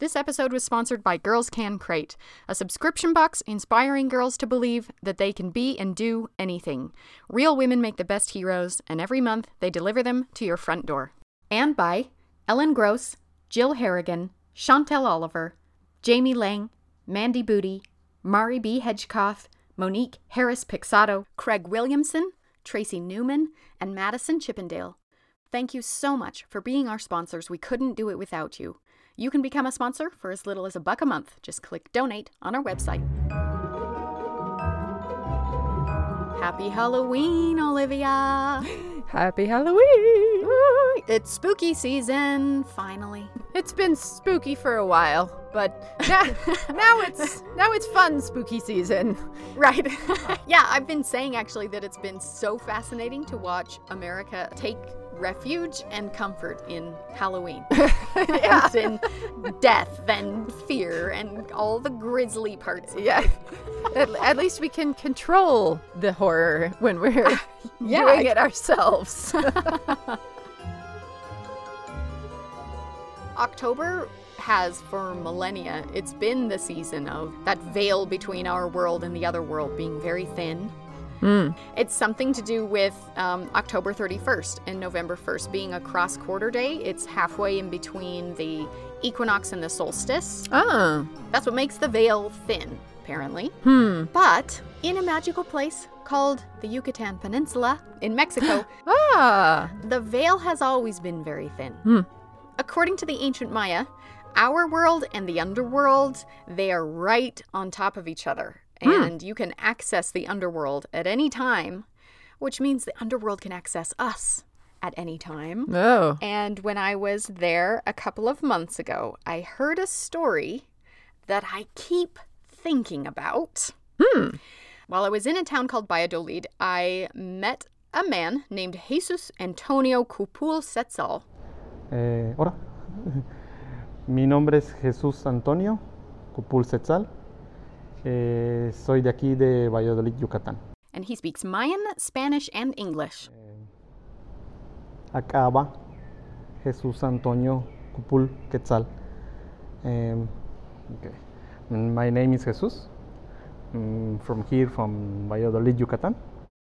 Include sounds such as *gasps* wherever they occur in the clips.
This episode was sponsored by Girls Can Crate, a subscription box inspiring girls to believe that they can be and do anything. Real women make the best heroes, and every month they deliver them to your front door. And by Ellen Gross, Jill Harrigan, Chantel Oliver, Jamie Lang, Mandy Booty, Mari B. Hedgecoth, Monique Harris Pixato, Craig Williamson, Tracy Newman, and Madison Chippendale. Thank you so much for being our sponsors. We couldn't do it without you. You can become a sponsor for as little as a buck a month. Just click donate on our website. Happy Halloween, Olivia! *laughs* Happy Halloween! It's spooky season, finally. It's been spooky for a while, but now, *laughs* now it's now it's fun spooky season. Right. *laughs* yeah, I've been saying actually that it's been so fascinating to watch America take refuge and comfort in Halloween. *laughs* Yeah. and in death and fear and all the grisly parts. of Yeah. *laughs* At, at least we can control the horror when we're ah, *laughs* Yeah, doing it ourselves. October has for millennia, it's been the season of that veil between our world and the other world being very thin. It's something to do with um, October 31st and November 1st being a cross quarter day. It's halfway in between the equinox and the solstice. oh. That's what makes the veil thin, apparently. Hmm. But in a magical place called the Yucatan Peninsula in Mexico, *gasps* Ah. the veil has always been very thin. Hmm. According to the ancient Maya, our world and the underworld, they are right on top of each other. And you can access the underworld at any time, which means the underworld can access us at any time. Oh. And when I was there a couple of months ago, I heard a story that I keep thinking about. Hmm. While I was in a town called Valladolid, I met a man named Jesus Antonio Cupul Cetzal. Eh, hola, *laughs* mi nombre es Jesús Antonio Cupul Cetzal. Eh, soy de aquí de Valladolid, Yucatán. And he speaks Mayan, Spanish, and English. Acá va Jesús Antonio Cupul Quetzal. Em, okay. My name is Jesus. Mm, from here, from Valladolid, Yucatán.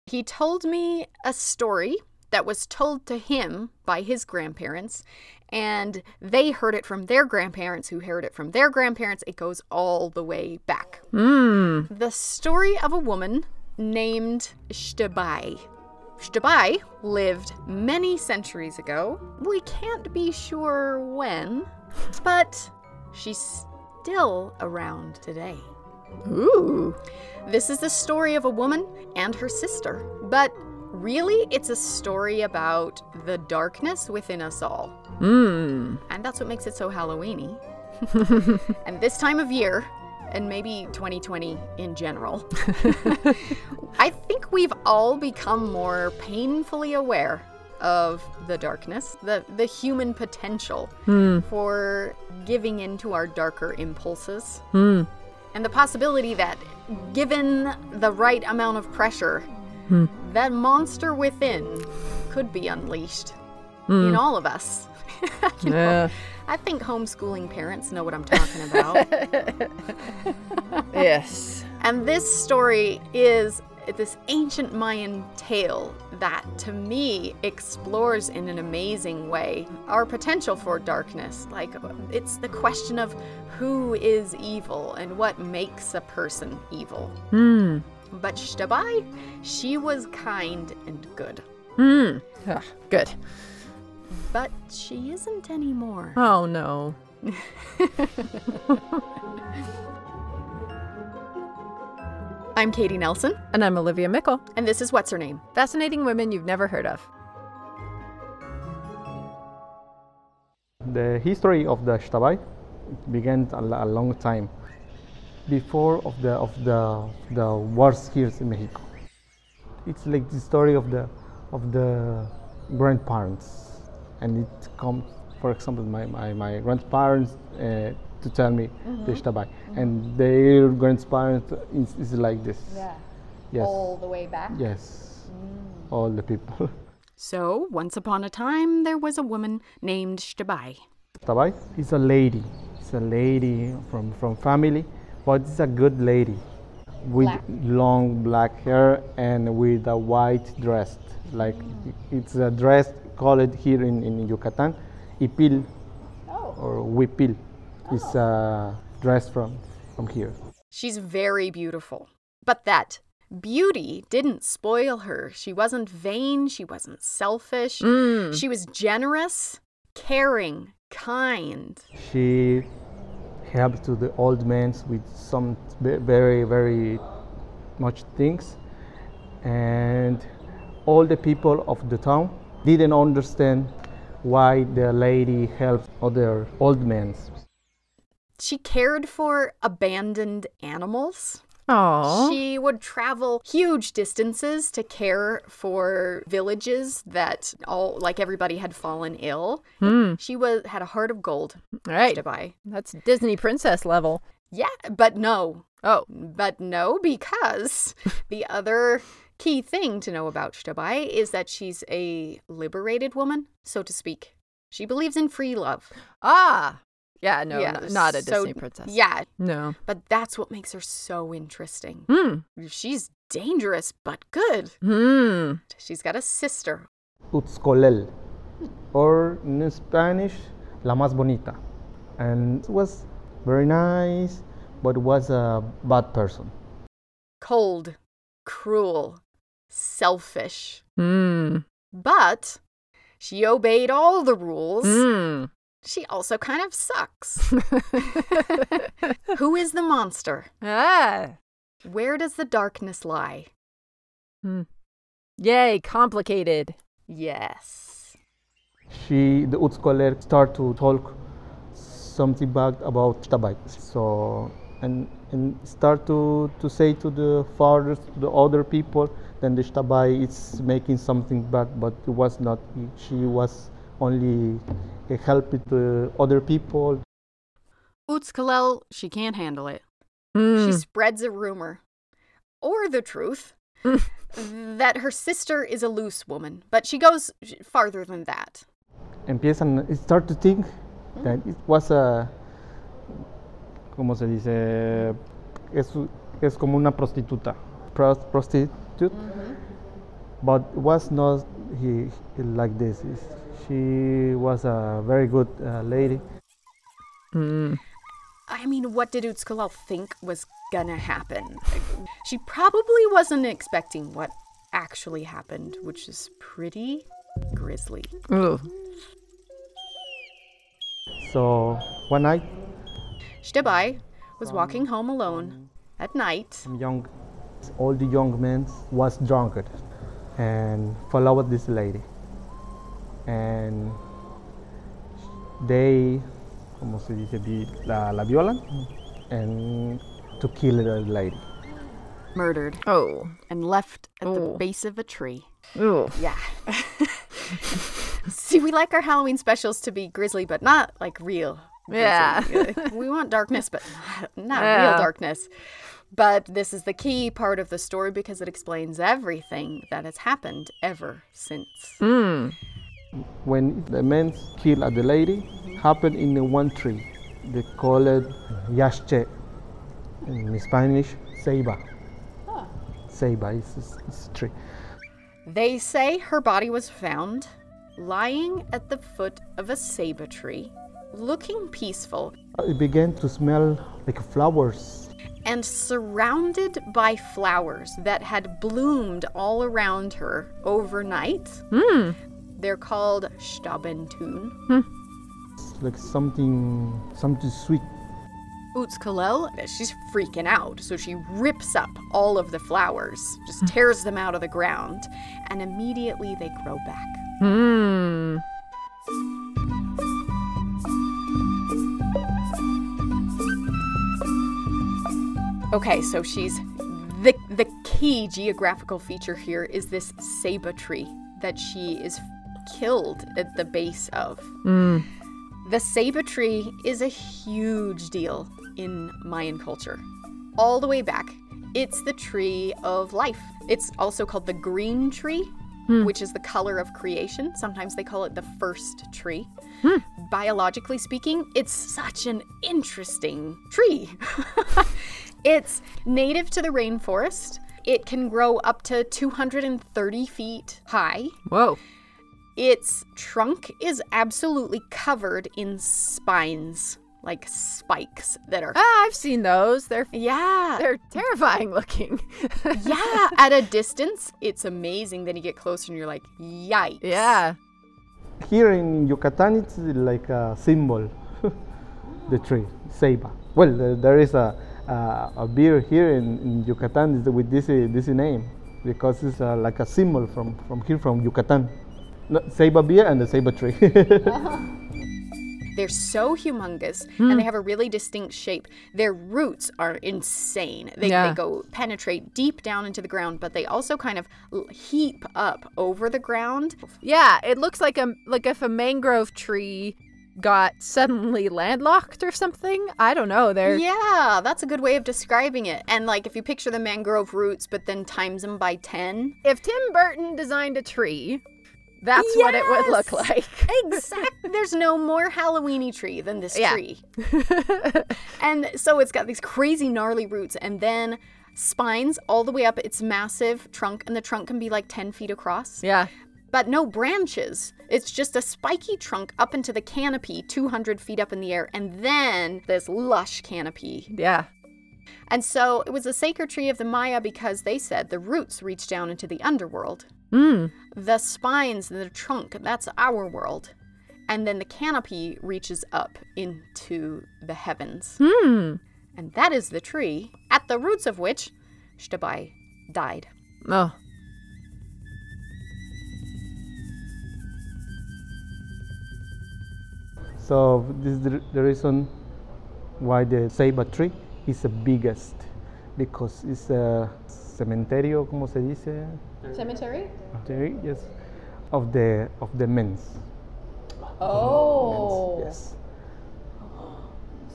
He told me a story that was told to him by his grandparents, and they heard it from their grandparents, who heard it from their grandparents. It goes all the way back. Hmm. The story of a woman named Xtabay. Xtabay lived many centuries ago. We can't be sure when, *laughs* but she's still around today. Ooh. This is the story of a woman and her sister, but really it's a story about the darkness within us all. Hmm. And that's what makes it so Halloweeny. *laughs* and this time of year, and maybe 2020 in general, *laughs* I think we've all become more painfully aware of the darkness, the, the human potential for giving in to our darker impulses, Hmm. and the possibility that, given the right amount of pressure, that monster within could be unleashed in all of us. *laughs* You know, Yeah. I think homeschooling parents know what I'm talking about. *laughs* Yes. and this story is this ancient Mayan tale that, to me, explores in an amazing way our potential for darkness. Like, it's the question of who is evil and what makes a person evil. Hmm. But Xtabay, she was kind and good. Hmm. Good. But she isn't anymore. *laughs* Oh no. *laughs* I'm Katie Nelson, And I'm Olivia Meikle. and this is What's Her Name? Fascinating women you've never heard of. The history of the Xtabay began a, a long time before of the of the the wars here in Mexico. It's like the story of the of the grandparents, and it comes, for example, my my, my grandparents uh, to tell me mm-hmm. the Ishtabai, mm-hmm. and their grandparents is, is like this. Yeah. Yes. All the way back. Yes. Mm. All the people. *laughs* So, once upon a time, there was a woman named Xtabay. Tabai is a lady. It's a lady from, from family, but it's a good lady with long black hair and with a white dress. Like mm. it's a dress called here in, in Yucatan, ipil oh. or huipil. It's oh. a dress from, from here. She's very beautiful. But that beauty didn't spoil her. She wasn't vain, she wasn't selfish. Mm. She was generous, caring, kind. She helped to the old men with some very very much things and all the people of the town didn't understand why the lady helped other old men She cared for abandoned animals. Aw. She would travel huge distances to care for villages that all like everybody had fallen ill. She was had a heart of gold All right. to buy. That's Disney princess level. Yeah, but no. Oh. But no, because *laughs* the other key thing to know about Xtabay is that she's a liberated woman, so to speak. She believes in free love. Ah. Yeah, no, Yeah, n- not a so- Disney princess. Yeah, No. but that's what makes her so interesting. Hmm. She's dangerous, but good. Hmm. She's got a sister. Utzcolel, or in Spanish, la más bonita. And it was very nice, but was a bad person. Cold, cruel, selfish. Hmm. But she obeyed all the rules. Hmm. She also kind of sucks. *laughs* *laughs* Who is the monster? ah. Where does the darkness lie? Hmm. Yay, complicated. Yes. She, the Utzcolel, start to talk something bad about Tabai. So, and, and start to, to say to the fathers, to the other people, then the Xtabay is making something bad, but it was not. She was only help helping the other people. Utzcolel, she can't handle it. Hmm. She spreads a rumor, or the truth, *laughs* that her sister is a loose woman, but she goes farther than that. Empiezan, start to think that it was a, ¿cómo se dice? Es, es como una prostituta, Pros- prostitute, but it was not he, like this. It's- She was a very good uh, lady. Hmm. I mean, what did Utzcolel think was gonna happen? She probably wasn't expecting what actually happened, which is pretty grisly. Ooh. So one night, Xtabay was walking home alone at night. some young, all the young men was drunkard and followed this lady. And they, como se dice, vi- la, la violan and to kill the lady. Murdered Oh. and left at the Oh. base of a tree. Ooh. Yeah. *laughs* See, we like our Halloween specials to be grisly, but not like real. grisly. Yeah. *laughs* We want darkness, but not, not Yeah. real darkness. But this is the key part of the story because it explains everything that has happened ever since. Hmm. When the men kill the lady, happened in the one tree. They call it yaxché. In Spanish, ceiba. Ceiba is, is, is a tree. They say her body was found lying at the foot of a ceiba tree, looking peaceful It began to smell like flowers. and surrounded by flowers that had bloomed all around her overnight. Hmm. They're called Xtabentún. It's like something, something sweet. Utzcolel, she's freaking out, so she rips up all of the flowers, just tears them out of the ground, and immediately they grow back. Hmm. Okay, so she's the the key geographical feature here is this ceiba tree that she is killed at the base of. Mm. The ceiba tree is a huge deal in Mayan culture. All the way back, it's the tree of life. It's also called the green tree, hmm. which is the color of creation. Sometimes they call it the first tree. Hmm. Biologically speaking, it's such an interesting tree. *laughs* it's native to the rainforest. It can grow up to 230 feet high. Whoa. Its trunk is absolutely covered in spines, like spikes that are. Ah, I've seen those. They're Yeah. they're terrifying looking. *laughs* yeah. At a distance, it's amazing. Then you get closer and you're like, yikes. yeah. Here in Yucatan, it's like a symbol, *laughs* the tree, ceiba. Well, there, there is a, a, a beer here in, in Yucatan with this, uh, this name because it's uh, like a symbol from, from here, from Yucatan. No, ceiba beer and the ceiba tree. *laughs* They're so humongous hmm. and they have a really distinct shape. Their roots are insane. They, Yeah. they go penetrate deep down into the ground, but they also kind of heap up over the ground. Yeah, it looks like a like if a mangrove tree got suddenly landlocked or something. I don't know. They're Yeah, that's a good way of describing it. And like if you picture the mangrove roots, but then times them by 10. if Tim Burton designed a tree, that's what it would look like. Exactly. There's no more Halloweeny tree than this Yeah. tree. and so it's got these crazy gnarly roots and then spines all the way up its massive trunk, and the trunk can be like 10 feet across. yeah. But no branches. It's just a spiky trunk up into the canopy, 200 feet up in the air, and then this lush canopy. Yeah. And so it was a sacred tree of the Maya because they said the roots reach down into the underworld. Mm. The spines and the trunk, that's our world. And then the canopy reaches up into the heavens. Hmm. And that is the tree at the roots of which Xtabay died. Oh. so this is the, the reason why the ceiba tree is the biggest because it's a cementerio, como se dice? Cemetery? Cemetery, yes, of the of the men's. Oh. Yes.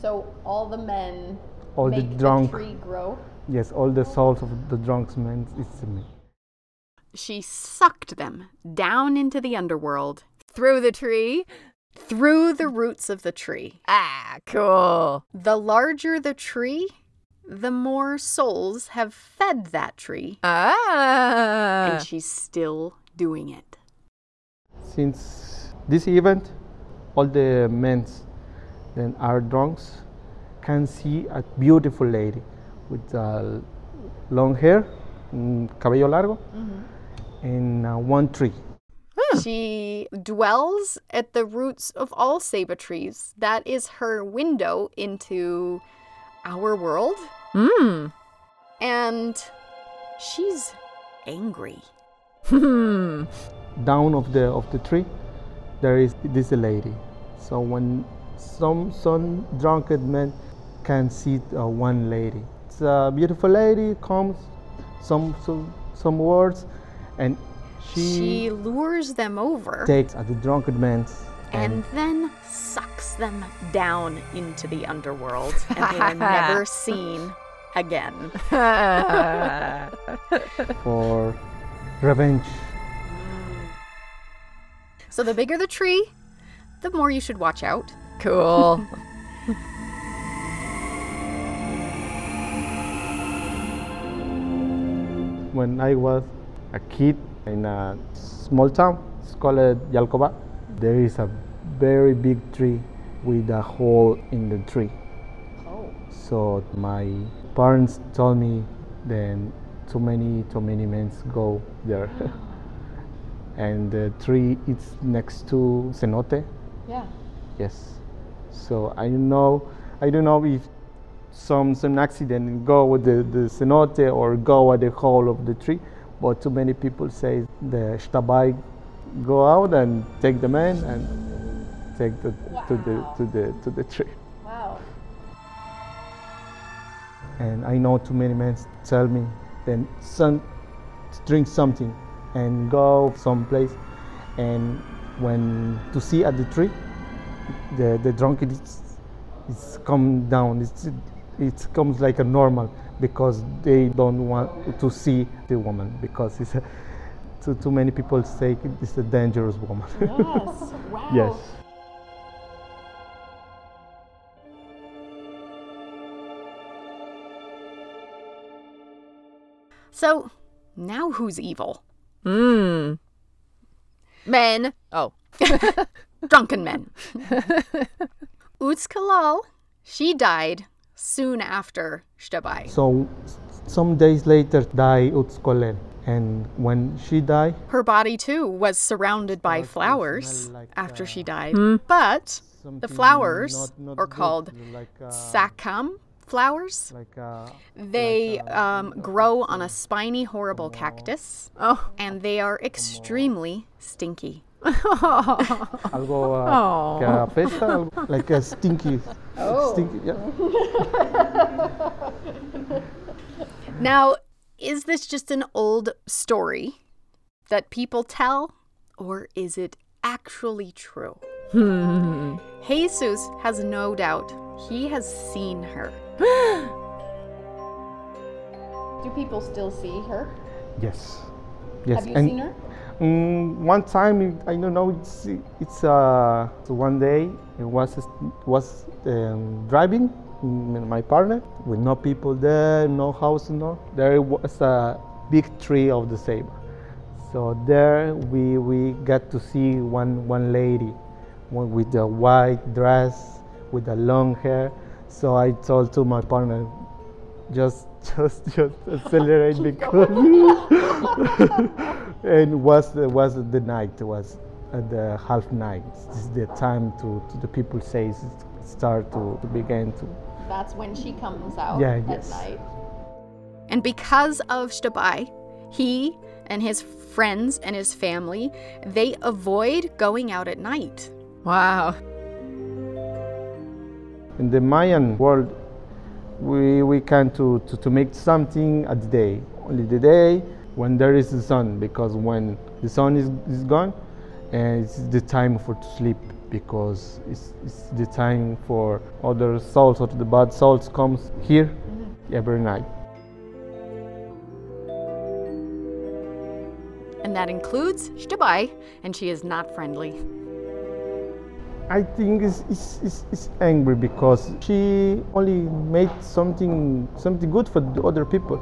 So all the men All the drunk, grow. yes, all the souls of the drunk men is me. She sucked them down into the underworld Through the tree. through the roots of the tree. Ah, cool. The larger the tree, the more souls have fed that tree. Ah. And she's still doing it. Since this event, all the men that are drunks can see a beautiful lady with uh, long hair, mm, cabello largo, in uh, one tree. She dwells at the roots of all ceiba trees. That is her window into our world. Hmm. And she's angry. Hmm. Down of the of the tree, there is this lady. So when some some drunken men can see uh, one lady, it's a beautiful lady. Comes some some some words, and She she lures them over takes at the drunken men and then sucks them down into the underworld. And they are never *laughs* seen again. *laughs* for revenge. So the bigger the tree, the more you should watch out. cool. *laughs* When I was a kid in a small town, it's called Yalcoba, there is a very big tree with a hole in the tree. Oh. So my parents told me then too many too many men go there. *laughs* and uh, the tree it's next to cenote. Yeah. Yes. So I know I don't know if some some accident go with the, the cenote or go at the hole of the tree, but too many people say the Xtabay go out and take the man and take the to the to the to the tree. And I know too many men tell me, then son, drink something and go someplace. And when to see at the tree, the the drunkard is, is come down. It's, it comes like a normal because they don't want to see the woman because it's a, too, too many people say it's a dangerous woman. Yes. *laughs* Wow. yes. So now who's evil? Mmm. Men. Oh. *laughs* Drunken men. *laughs* Utzcolel, she died soon after Xtabay. So some days later die Utzcolel. And when she died, Her body too was surrounded by flowers like, after uh, she died. But the flowers not- not are called like, uh, tzacam flowers. like uh, They like, uh, um, grow on a spiny, horrible cactus, Oh. and they are extremely stinky. *laughs* algo uh, que apesta, like a stinky, stinky. Yeah. *laughs* Now, is this just an old story that people tell, or is it actually true? Jesus has no doubt he has seen her. *gasps* Do people still see her? Yes. Yes. Have you and, seen her? Mm, one time, I don't know. It's it's uh so one day it was was um, driving my partner with no people there, no house, no. There was a big tree of the ceiba. So there we we got to see one one lady, one with a white dress with the long hair. So I told to my partner, just *laughs* just just accelerate because *laughs* and was the was the night was at the half night this is the time to, to the people say s- start to, to begin to That's when she comes out Yeah, at yes. night. And because of Xtabay, he and his friends and his family, they avoid going out at night. Wow. In the mayan world we we can to, to, to make something at the day only the day when there is the sun because when the sun is, is gone and it's the time for to sleep because it's, it's the time for other souls or the bad souls comes here every night And that includes Xtabay, and she is not friendly. I think is is is angry because she only made something something good for the other people.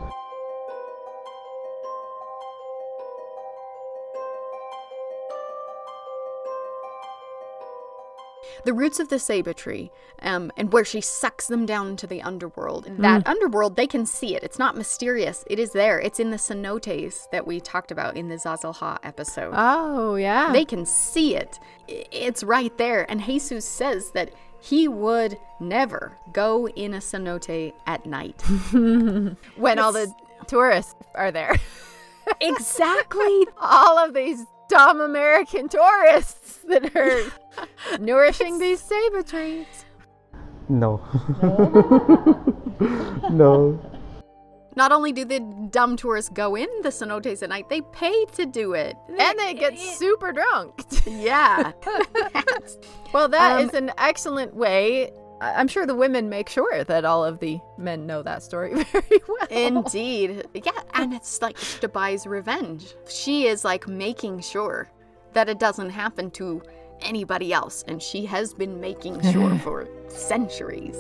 The roots of the ceiba tree, um, and where she sucks them down into the underworld. In that underworld, they can see it. It's not mysterious. It is there. It's in the cenotes that we talked about in the Zazalha episode. Oh, yeah. They can see it. It's right there. And Jesus says that he would never go in a cenote at night. *laughs* when all the tourists are there. *laughs* exactly. all of these dumb American tourists that are *laughs* nourishing these ceiba trees. No. no. Not only do the dumb tourists go in the cenotes at night, they pay to do it. And they get super drunk. Yeah. *laughs* well, that is Um, an excellent way. I'm sure the women make sure that all of the men know that story *laughs* very well. Indeed. Yeah, and it's like Xtabay's revenge. She is like making sure that it doesn't happen to anybody else, and she has been making sure *laughs* for centuries.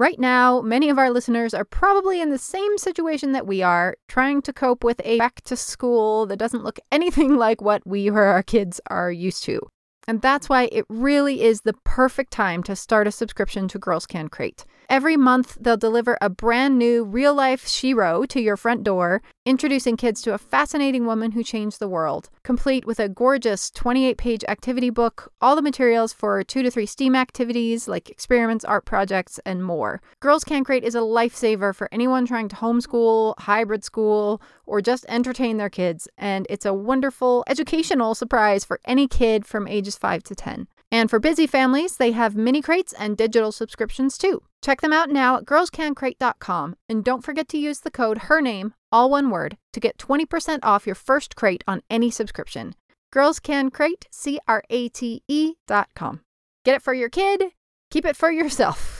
Right now, many of our listeners are probably in the same situation that we are, trying to cope with a back to school that doesn't look *laughs* anything like what we or our kids are used to. And that's why it really is the perfect time to start a subscription to Girls Can Crate. Every month, they'll deliver a brand new real life Shero to your front door, introducing kids to a fascinating woman who changed the world, complete with a gorgeous 28 page activity book, all the materials for two to three STEAM activities like experiments, art projects, and more. Girls Can Crate is a lifesaver for anyone trying to homeschool, hybrid school, or just entertain their kids, and it's a wonderful educational surprise for any kid from ages 5 to 10. And for busy families, they have mini crates and digital subscriptions too. Check them out now at girlscancrate.com and don't forget to use the code her name, all one word, to get 20% off your first crate on any subscription. Girls Can Crate, C R A T E dot com. Get it for your kid, keep it for yourself.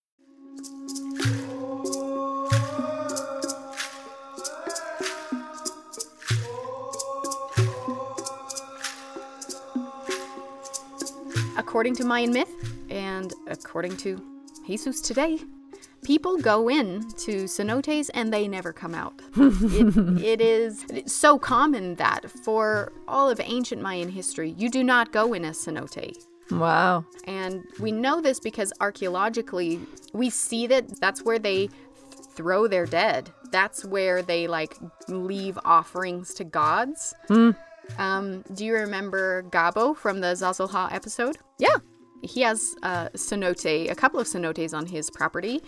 According to Mayan myth, and according to Jesus today, people go in to cenotes and they never come out. it, *laughs* it is so common that for all of ancient Mayan history, you do not go in a cenote. Wow. And we know this because archaeologically, we see that that's where they throw their dead. That's where they like leave offerings to gods. Hmm. Um, do you remember Gabo from the Zazalha episode? Yeah. He has a cenote, a couple of cenotes on his property,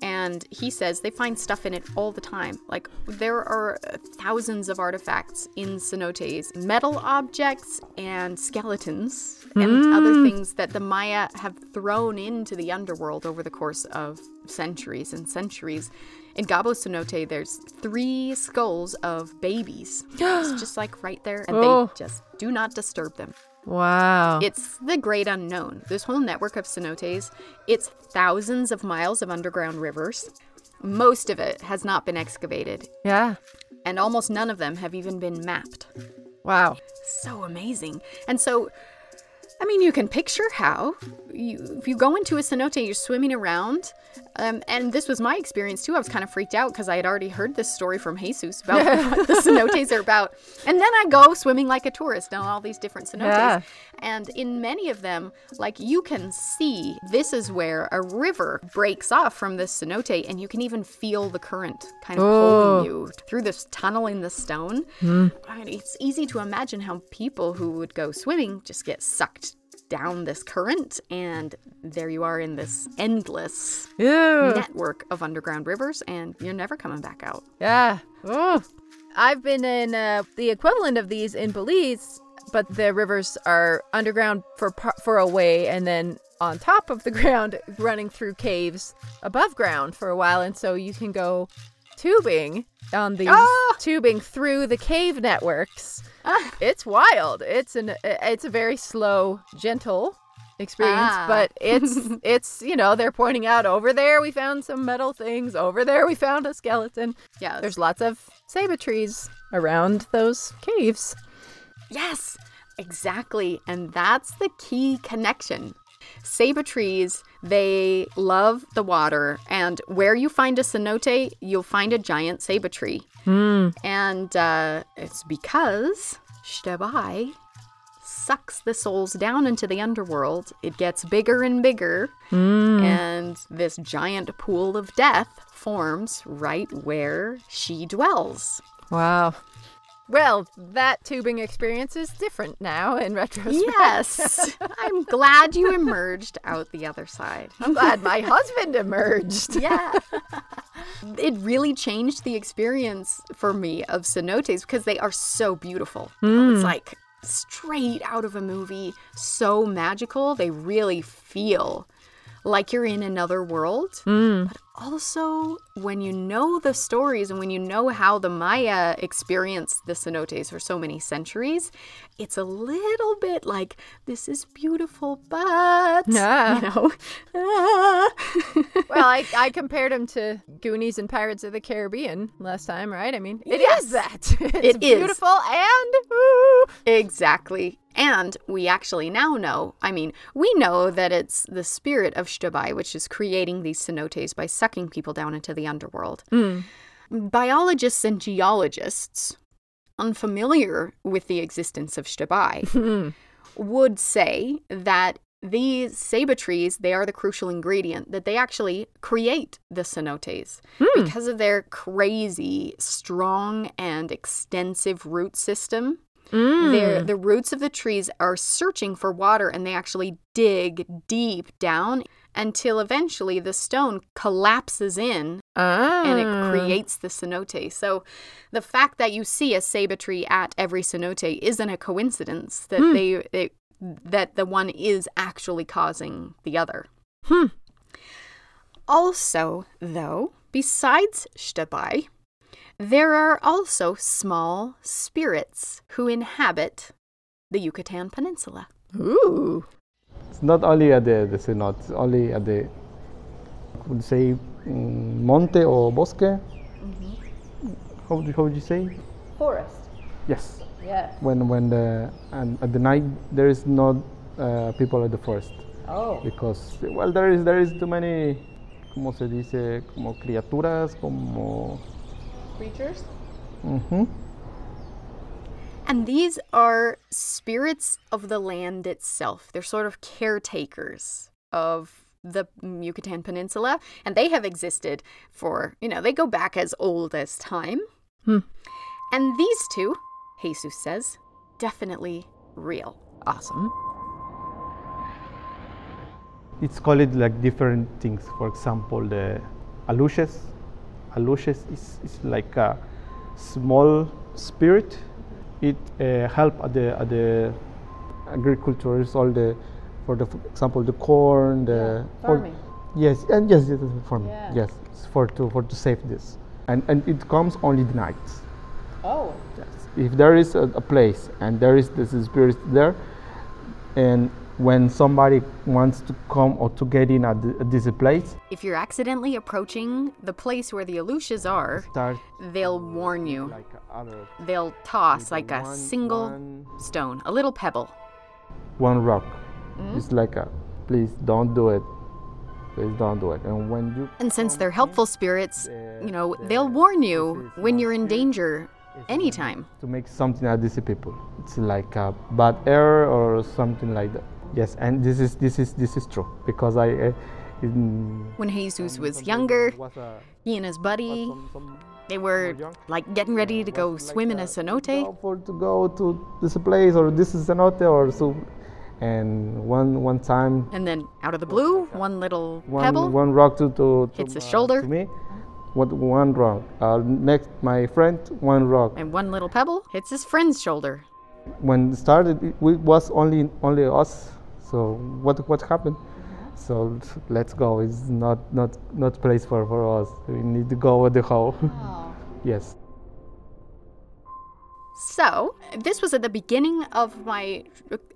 and he says they find stuff in it all the time. Like there are thousands of artifacts in cenotes, metal objects and skeletons and other things that the Maya have thrown into the underworld over the course of centuries and centuries. In Gabo cenote, there's three skulls of babies. *gasps* it's just like right there, and Oh. they just do not disturb them. Wow. It's the great unknown. This whole network of cenotes, it's thousands of miles of underground rivers. Most of it has not been excavated, yeah. and almost none of them have even been mapped. Wow. So amazing. And so, I mean, you can picture how you, if you go into a cenote, you're swimming around. Um, and this was my experience too. I was kind of freaked out because I had already heard this story from Jesus about *laughs* what the cenotes are about. And then I go swimming like a tourist on all these different cenotes. Yeah. And in many of them, like you can see, this is where a river breaks off from this cenote, and you can even feel the current kind of pulling you through this tunnel in the stone. I mean, it's easy to imagine how people who would go swimming just get sucked down this current, and there you are in this endless Ew. network of underground rivers, and you're never coming back out. Yeah. Oh. I've been in uh, the equivalent of these in Belize, but the rivers are underground for par- for a way, and then on top of the *laughs* ground, running through caves above ground for a while, and so you can go tubing on these Ah! Tubing through the cave networks. It's wild. It's an it's a very slow, gentle experience, Ah. but it's *laughs* it's you know they're pointing out over there we found some metal things, over there we found a skeleton. Yeah, There's lots of ceiba trees around those caves. Yes, exactly. And that's the key connection. Ceiba trees, they love the water, and where you find a cenote, you'll find a giant ceiba tree. And uh, it's because Xtabay sucks the souls down into the underworld. It gets bigger and bigger, and this giant pool of death forms right where she dwells. Wow. Well, that tubing experience is different now in retrospect. Yes. I'm glad you emerged out the other side. I'm glad my husband emerged. *laughs* Yeah. it really changed the experience for me of cenotes because they are so beautiful. Hmm. It's like straight out of a movie, so magical. They really feel like you're in another world. But also, when you know the stories and when you know how the Maya experienced the cenotes for so many centuries, it's a little bit like this is beautiful, but *laughs* Yeah. you know, ah. *laughs* well, I, I compared him to Goonies and Pirates of the Caribbean last time, right? I mean, it is Yes. that. *laughs* It's It is. beautiful and ooh. Exactly. And we actually now know, I mean, we know that it's the spirit of Xtabay which is creating these cenotes by sucking people down into the underworld. Hmm. Biologists and geologists, unfamiliar with the existence of Xtabay, hmm. would say that these ceiba trees, they are the crucial ingredient, that they actually create the cenotes hmm. because of their crazy, strong, and extensive root system. They're- the roots of the trees are searching for water and they actually dig deep down until eventually the stone collapses in and it Ah. creates the cenote. So the fact that you see a ceiba tree at every cenote isn't a coincidence that they, they that the one is actually causing the other. Hmm. Also, though, besides Xtabay, there are also small spirits who inhabit the Yucatan Peninsula. Ooh. It's not only at the, the cenote, it's only at the, I would say, mm, monte or bosque. How, would you, how would you say? Forest. Yes. Yeah. When when the and at the night there is not uh, people at the forest Oh. because well there is there is too many, como se dice, como criaturas, como. Creatures? Mm-hmm. And these are spirits of the land itself. They're sort of caretakers of the Yucatan Peninsula, and they have existed for, you know, they go back as old as time. Hmm. And these two, Jesus says, definitely real. Awesome. It's called like different things. For example, the aluxes. Aluxes is, is like a small spirit. It uh, help at the at the agricultures, all the, for the for example, the corn, the all- farming. yes, and yes, yes, yes, farming. Yeah. Yes, for to for to save this, and and it comes only the night. Oh. Yes. If there is a, a place and there is this spirit there, and when somebody wants to come or to get in at, the, at this place, If you're accidentally approaching the place where the Aluxes are, start they'll warn you. like other They'll toss like a one- single one, stone, a little pebble. one rock. Mm-hmm. It's like a please don't do it. Please don't do it. And when you And since they're helpful spirits, the- you know, the- they'll warn you when you're in danger anytime. to make something at these people. It's like a bad air or something like that. Yes, and this is this is this is true because I. Uh, in When Jesus was younger, days was a- he and his buddy, they were like getting ready to go swim in a cenote. for to go to this place or this is cenote or so and one one time And then out of the blue, one little one pebble. one rock to to, to Hits his shoulder. to me what one rock uh, next my friend one rock and one little pebble hits his friend's shoulder. when it started it was only only us so what what happened? So let's go. It's not not not place for for us. We need to go with the whole oh. *laughs* yes So, this was at the beginning of my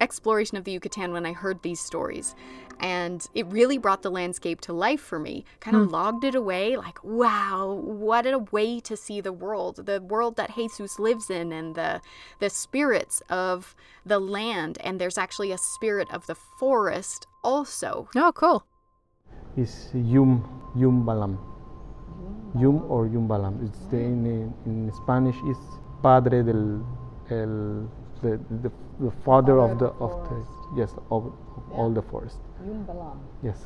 exploration of the Yucatan when I heard these stories. And it really brought the landscape to life for me. Kind of hmm. logged it away, like, wow, what a way to see the world, the world that Jesus lives in, and the, the spirits of the land. And there's actually a spirit of the forest also. Oh, cool. is Yum Yum Balam. Yum or Yumbalam. It's the, in, in Spanish is Padre del el, the, the, the father of the of the yes of, of all the forest. Yes.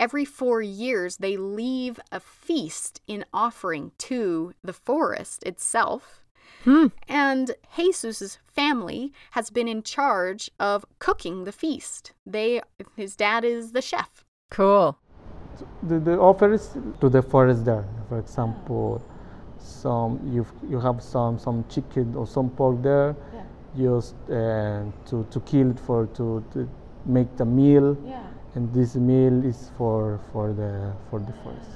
Every four years, they leave a feast in offering to the forest itself. Hmm. And Jesus' family has been in charge of cooking the feast. They, his dad is the chef. Cool. The, the offer is to the forest there. For example, some you you have some some chicken or some pork there, just uh, to to kill it for to, to make the meal. and this meal is for for the for the forest.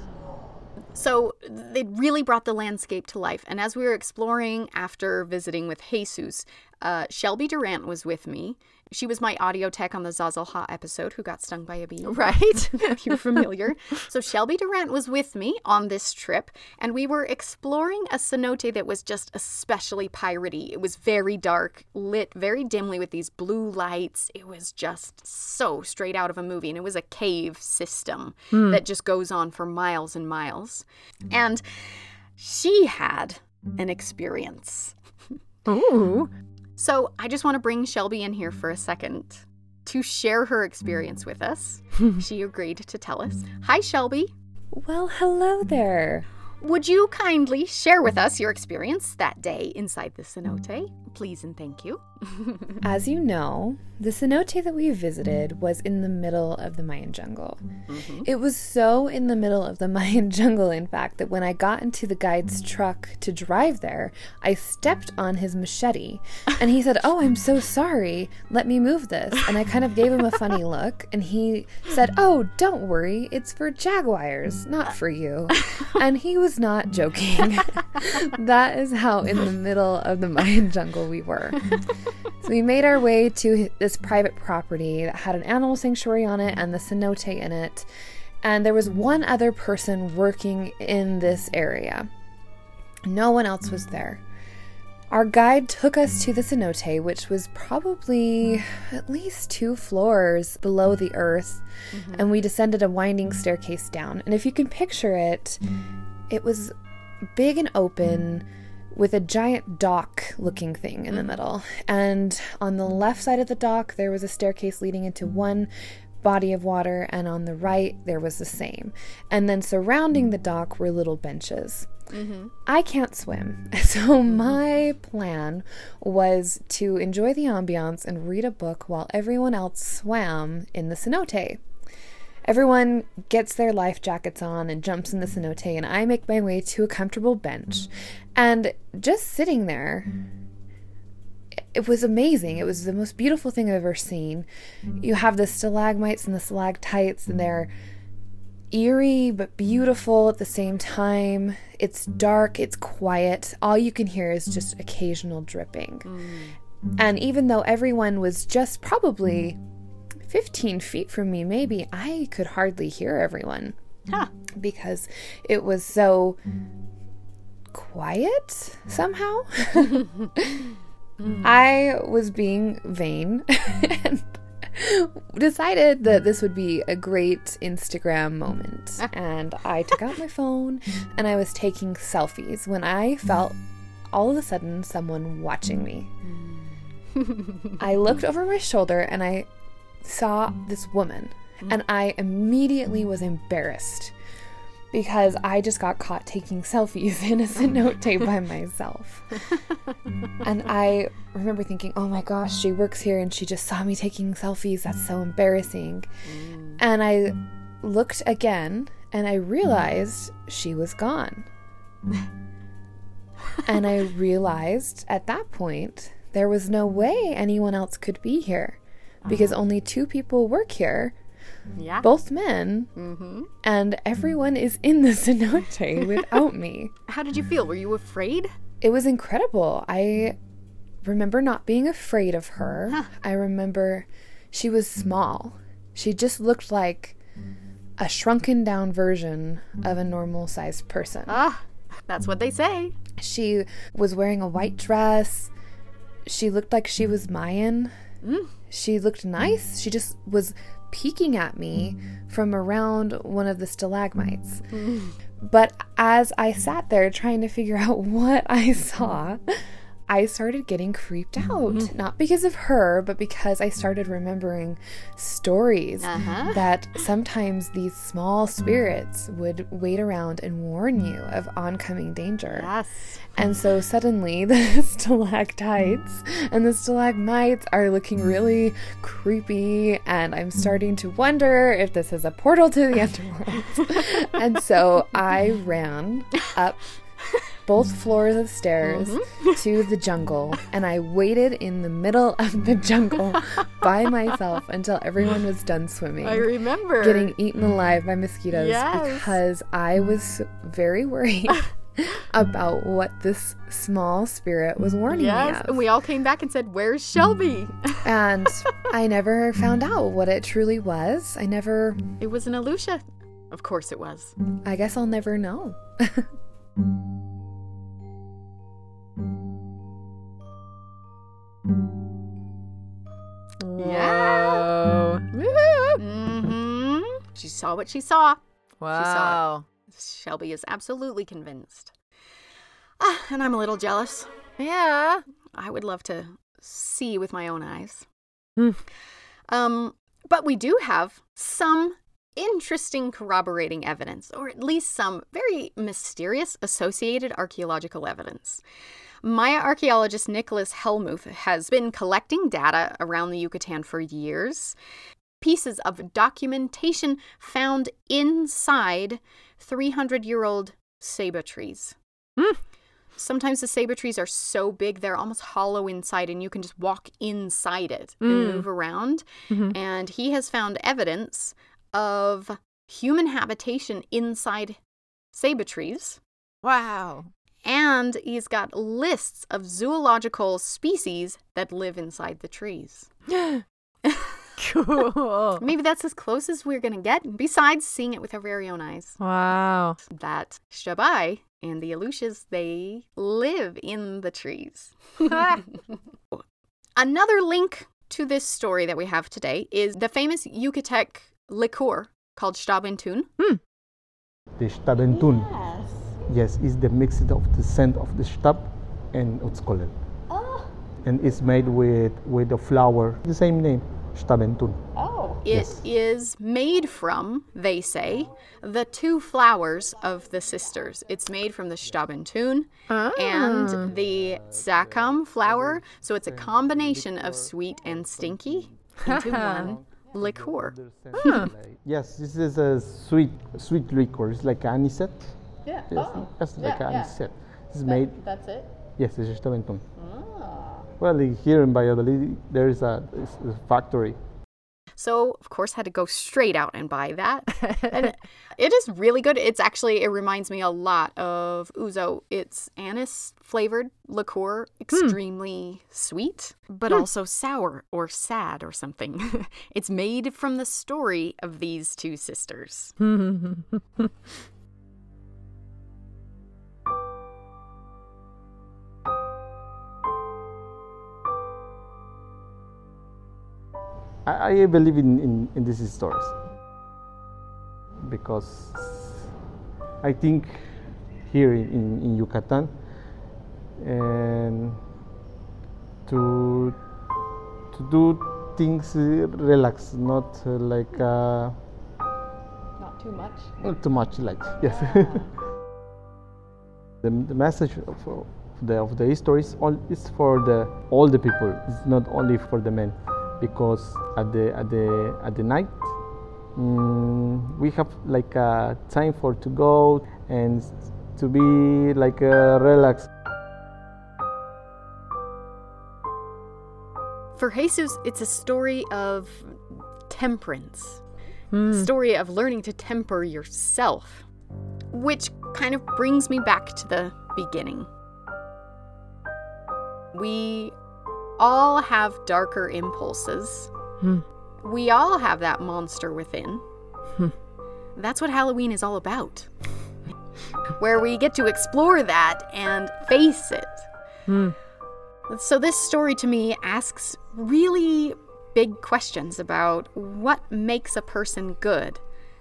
So they really brought the landscape to life. And as we were exploring after visiting with Jesus, uh, Shelby Durant was with me. She was my audio tech on the Zazel Ha episode who got stung by a bee. Right. *laughs* You're familiar. so Shelby Durant was with me on this trip, and we were exploring a cenote that was just especially piratey. It was very dark, lit very dimly with these blue lights. It was just so straight out of a movie, and it was a cave system that just goes on for miles and miles. Mm-hmm. And she had an experience. *laughs* Ooh. So I just want to bring Shelby in here for a second to share her experience with us. *laughs* she agreed to tell us. Hi, Shelby. Well, hello there. Would you kindly share with us your experience that day inside the cenote? Please and thank you. *laughs* As you know, the cenote that we visited was in the middle of the Mayan jungle. Mm-hmm. It was so in the middle of the *laughs* Mayan jungle, in fact, that when I got into the guide's truck to drive there, I stepped on his machete and he said, Oh, I'm so sorry. Let me move this. And I kind of gave him a funny *laughs* look and he said, Oh, don't worry. It's for jaguars, not for you. And he was not joking. that is how in the middle of the Mayan jungle we were. So we made our way to this private property that had an animal sanctuary on it and the cenote in it. And there was one other person working in this area. No one else was there. Our guide took us to the cenote, which was probably at least two floors below the earth, mm-hmm. and we descended a winding staircase down. And if you can picture it, it was big and open with a giant dock looking thing in the mm. middle. And on the left side of the dock, there was a staircase leading into one body of water, and on the right, there was the same. And then surrounding the dock were little benches. Mm-hmm. I can't swim. *laughs* So mm-hmm. my plan was to enjoy the ambiance and read a book while everyone else swam in the cenote. Everyone gets their life jackets on and jumps in the cenote, and I make my way to a comfortable bench. And just sitting there, it was amazing. It was the most beautiful thing I've ever seen. You have the stalagmites and the stalactites, and they're eerie but beautiful at the same time. It's dark, it's quiet. All you can hear is just occasional dripping. Mm. And even though everyone was just probably 15 feet from me, maybe, I could hardly hear everyone Huh. because it was so quiet somehow. *laughs* I was being vain *laughs* and decided that this would be a great Instagram moment. Ah. And I took out my phone and I was taking selfies when I felt all of a sudden someone watching me. Hmm. I looked over my shoulder and I saw this woman, mm-hmm. and I immediately was embarrassed because I just got caught taking selfies *laughs* in a cenote by myself. *laughs* and I remember thinking, oh my gosh, she works here and she just saw me taking selfies. That's so embarrassing. Mm. And I looked again and I realized she was gone. *laughs* and I realized at that point there was no way anyone else could be here because only two people work here, Yeah. both men, and everyone is in the *laughs* cenote without me. *laughs* How did you feel? Were you afraid? It was incredible. I remember not being afraid of her. I remember she was small. She just looked like a shrunken down version of a normal sized person. Ah, that's what they say. She was wearing a white dress. She looked like she was Mayan. She looked nice. She just was peeking at me from around one of the stalagmites. Mm. But as I sat there trying to figure *laughs* out what I saw, I started getting creeped out. Not because of her, but because I started remembering stories Uh-huh. that sometimes these small spirits would wait around and warn you of oncoming danger. Yes. And so suddenly *laughs* the stalactites and the stalagmites are looking really creepy, and I'm starting to wonder if this is a portal to the *laughs* underworld. *laughs* and so I ran up both floors of stairs Mm-hmm. to the jungle, and I waited in the middle of the jungle *laughs* by myself until everyone was done swimming. I remember. Getting eaten alive by mosquitoes Yes. because I was very worried *laughs* about what this small spirit was warning me Yes, of. and we all came back and said, "Where's Shelby?" *laughs* and I never found out what it truly was. I never, it was an Alux. Of course it was. I guess I'll never know. Yeah. Woohoo! hmm She saw what she saw. Wow. Shelby is absolutely convinced. Ah, and I'm a little jealous. Yeah. I would love to see with my own eyes. Hmm. Um, but we do have some interesting corroborating evidence, or at least some very mysterious associated archaeological evidence. Maya archaeologist Nicholas Hellmuth has been collecting data around the Yucatan for years. Pieces of documentation found inside 300 year old ceiba trees. Hmm. Sometimes the ceiba trees are so big they're almost hollow inside, and you can just walk inside it and Mm. move around. Mhm. And he has found evidence of human habitation inside ceiba trees. Wow. And he's got lists of zoological species that live inside the trees. *gasps* *laughs* cool. Maybe that's as close as we're going to get, besides seeing it with our very own eyes. Wow. That Xtabay and the Aluxes, they live in the trees. *laughs* Another link to this story that we have today is the famous Yucatec liqueur called Xtabentún. Hmm. The Xtabentún. Yes, is the mix of the scent of the Xtabay and Utzcolel. Oh. And it's made with with a flower, the same name, Xtabentún. Oh, it Yes. is made from, they say, the two flowers of the sisters. It's made from the Xtabentún and ah. the tzacam flower. So it's a combination of sweet and stinky into *laughs* one liqueur. Yes, this is a sweet sweet liquor. It's like anisette. Yeah. Yes, yes like yeah, yeah. anisette. It's made. That's it. Yes, it's just a Xtabentún. Ah. Well, here in Valladolid, there is a, a factory. So, of course, had to go straight out and buy that. *laughs* and it is really good. It's actually, it reminds me a lot of ouzo. It's anise flavored liqueur, extremely sweet, but also sour or sad or something. *laughs* it's made from the story of these two sisters. *laughs* I, I believe in, in, in these stories because I think here in, in, in Yucatan and to to do things relax, not uh, like uh, Not too much. not too much like *laughs* yes. the, the message of, of the of the history is all is for the all the people. It's not only for the men, because at the at the at the night mm, we have like a time for to go and to be like uh, relaxed. For Jesus, it's a story of temperance, story of learning to temper yourself, which kind of brings me back to the beginning. We all have darker impulses. Hmm. We all have that monster within. That's what Halloween is all about. Where we get to explore that and face it. Hmm. So, this story to me asks really big questions about what makes a person good,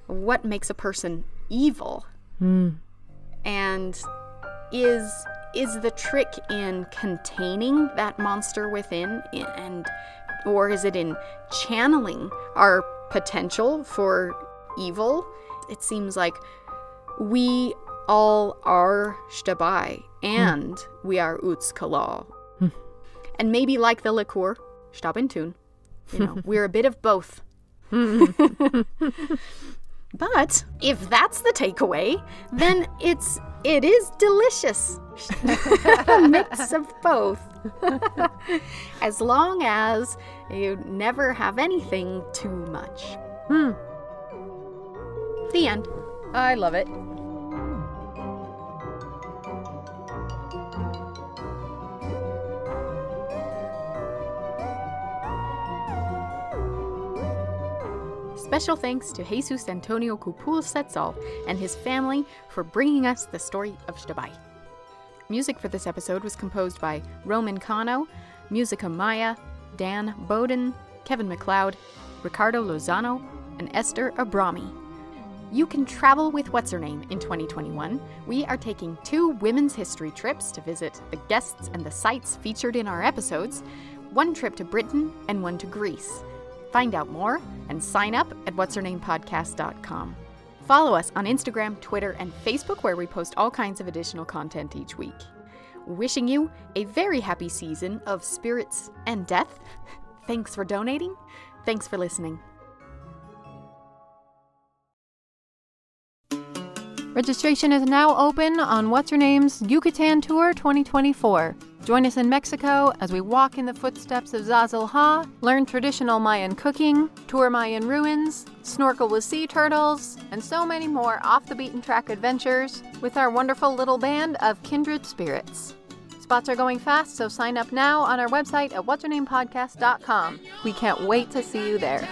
what makes a person evil, Hmm. and is is the trick in containing that monster within and or is it in channeling our potential for evil? It seems like we all are Xtabay and we are Utzcolel hmm. and maybe like the liqueur xtabentún you know *laughs* we're a bit of both. *laughs* But if that's the takeaway, then it's it is delicious. *laughs* a mix of both. *laughs* as long as you never have anything too much. Hmm. The end. I love it. Special thanks to Jesus Antonio Cupul Cetzal and his family for bringing us the story of Xtabay. Music for this episode was composed by Roman Cano, Musica Maya, Dan Bodan, Kevin MacLeod, Ricardo Lozano, and Esther Abrami. You can travel with What's Her Name in 2021. We are taking two women's history trips to visit the guests and the sites featured in our episodes one trip to Britain and one to Greece. Find out more and sign up at what'shernamepodcast.com. Follow us on Instagram, Twitter, and Facebook, where we post all kinds of additional content each week. Wishing you a very happy season of spirits and death. Thanks for donating. Thanks for listening. Registration is now open on What's Her Name's Yucatan Tour 2024. Join us in Mexico as we walk in the footsteps of Zazil Ha, learn traditional Mayan cooking, tour Mayan ruins, snorkel with sea turtles, and so many more off the beaten track adventures with our wonderful little band of kindred spirits. Spots are going fast, so sign up now on our website at what'syournamepodcast.com. We can't wait to see you there.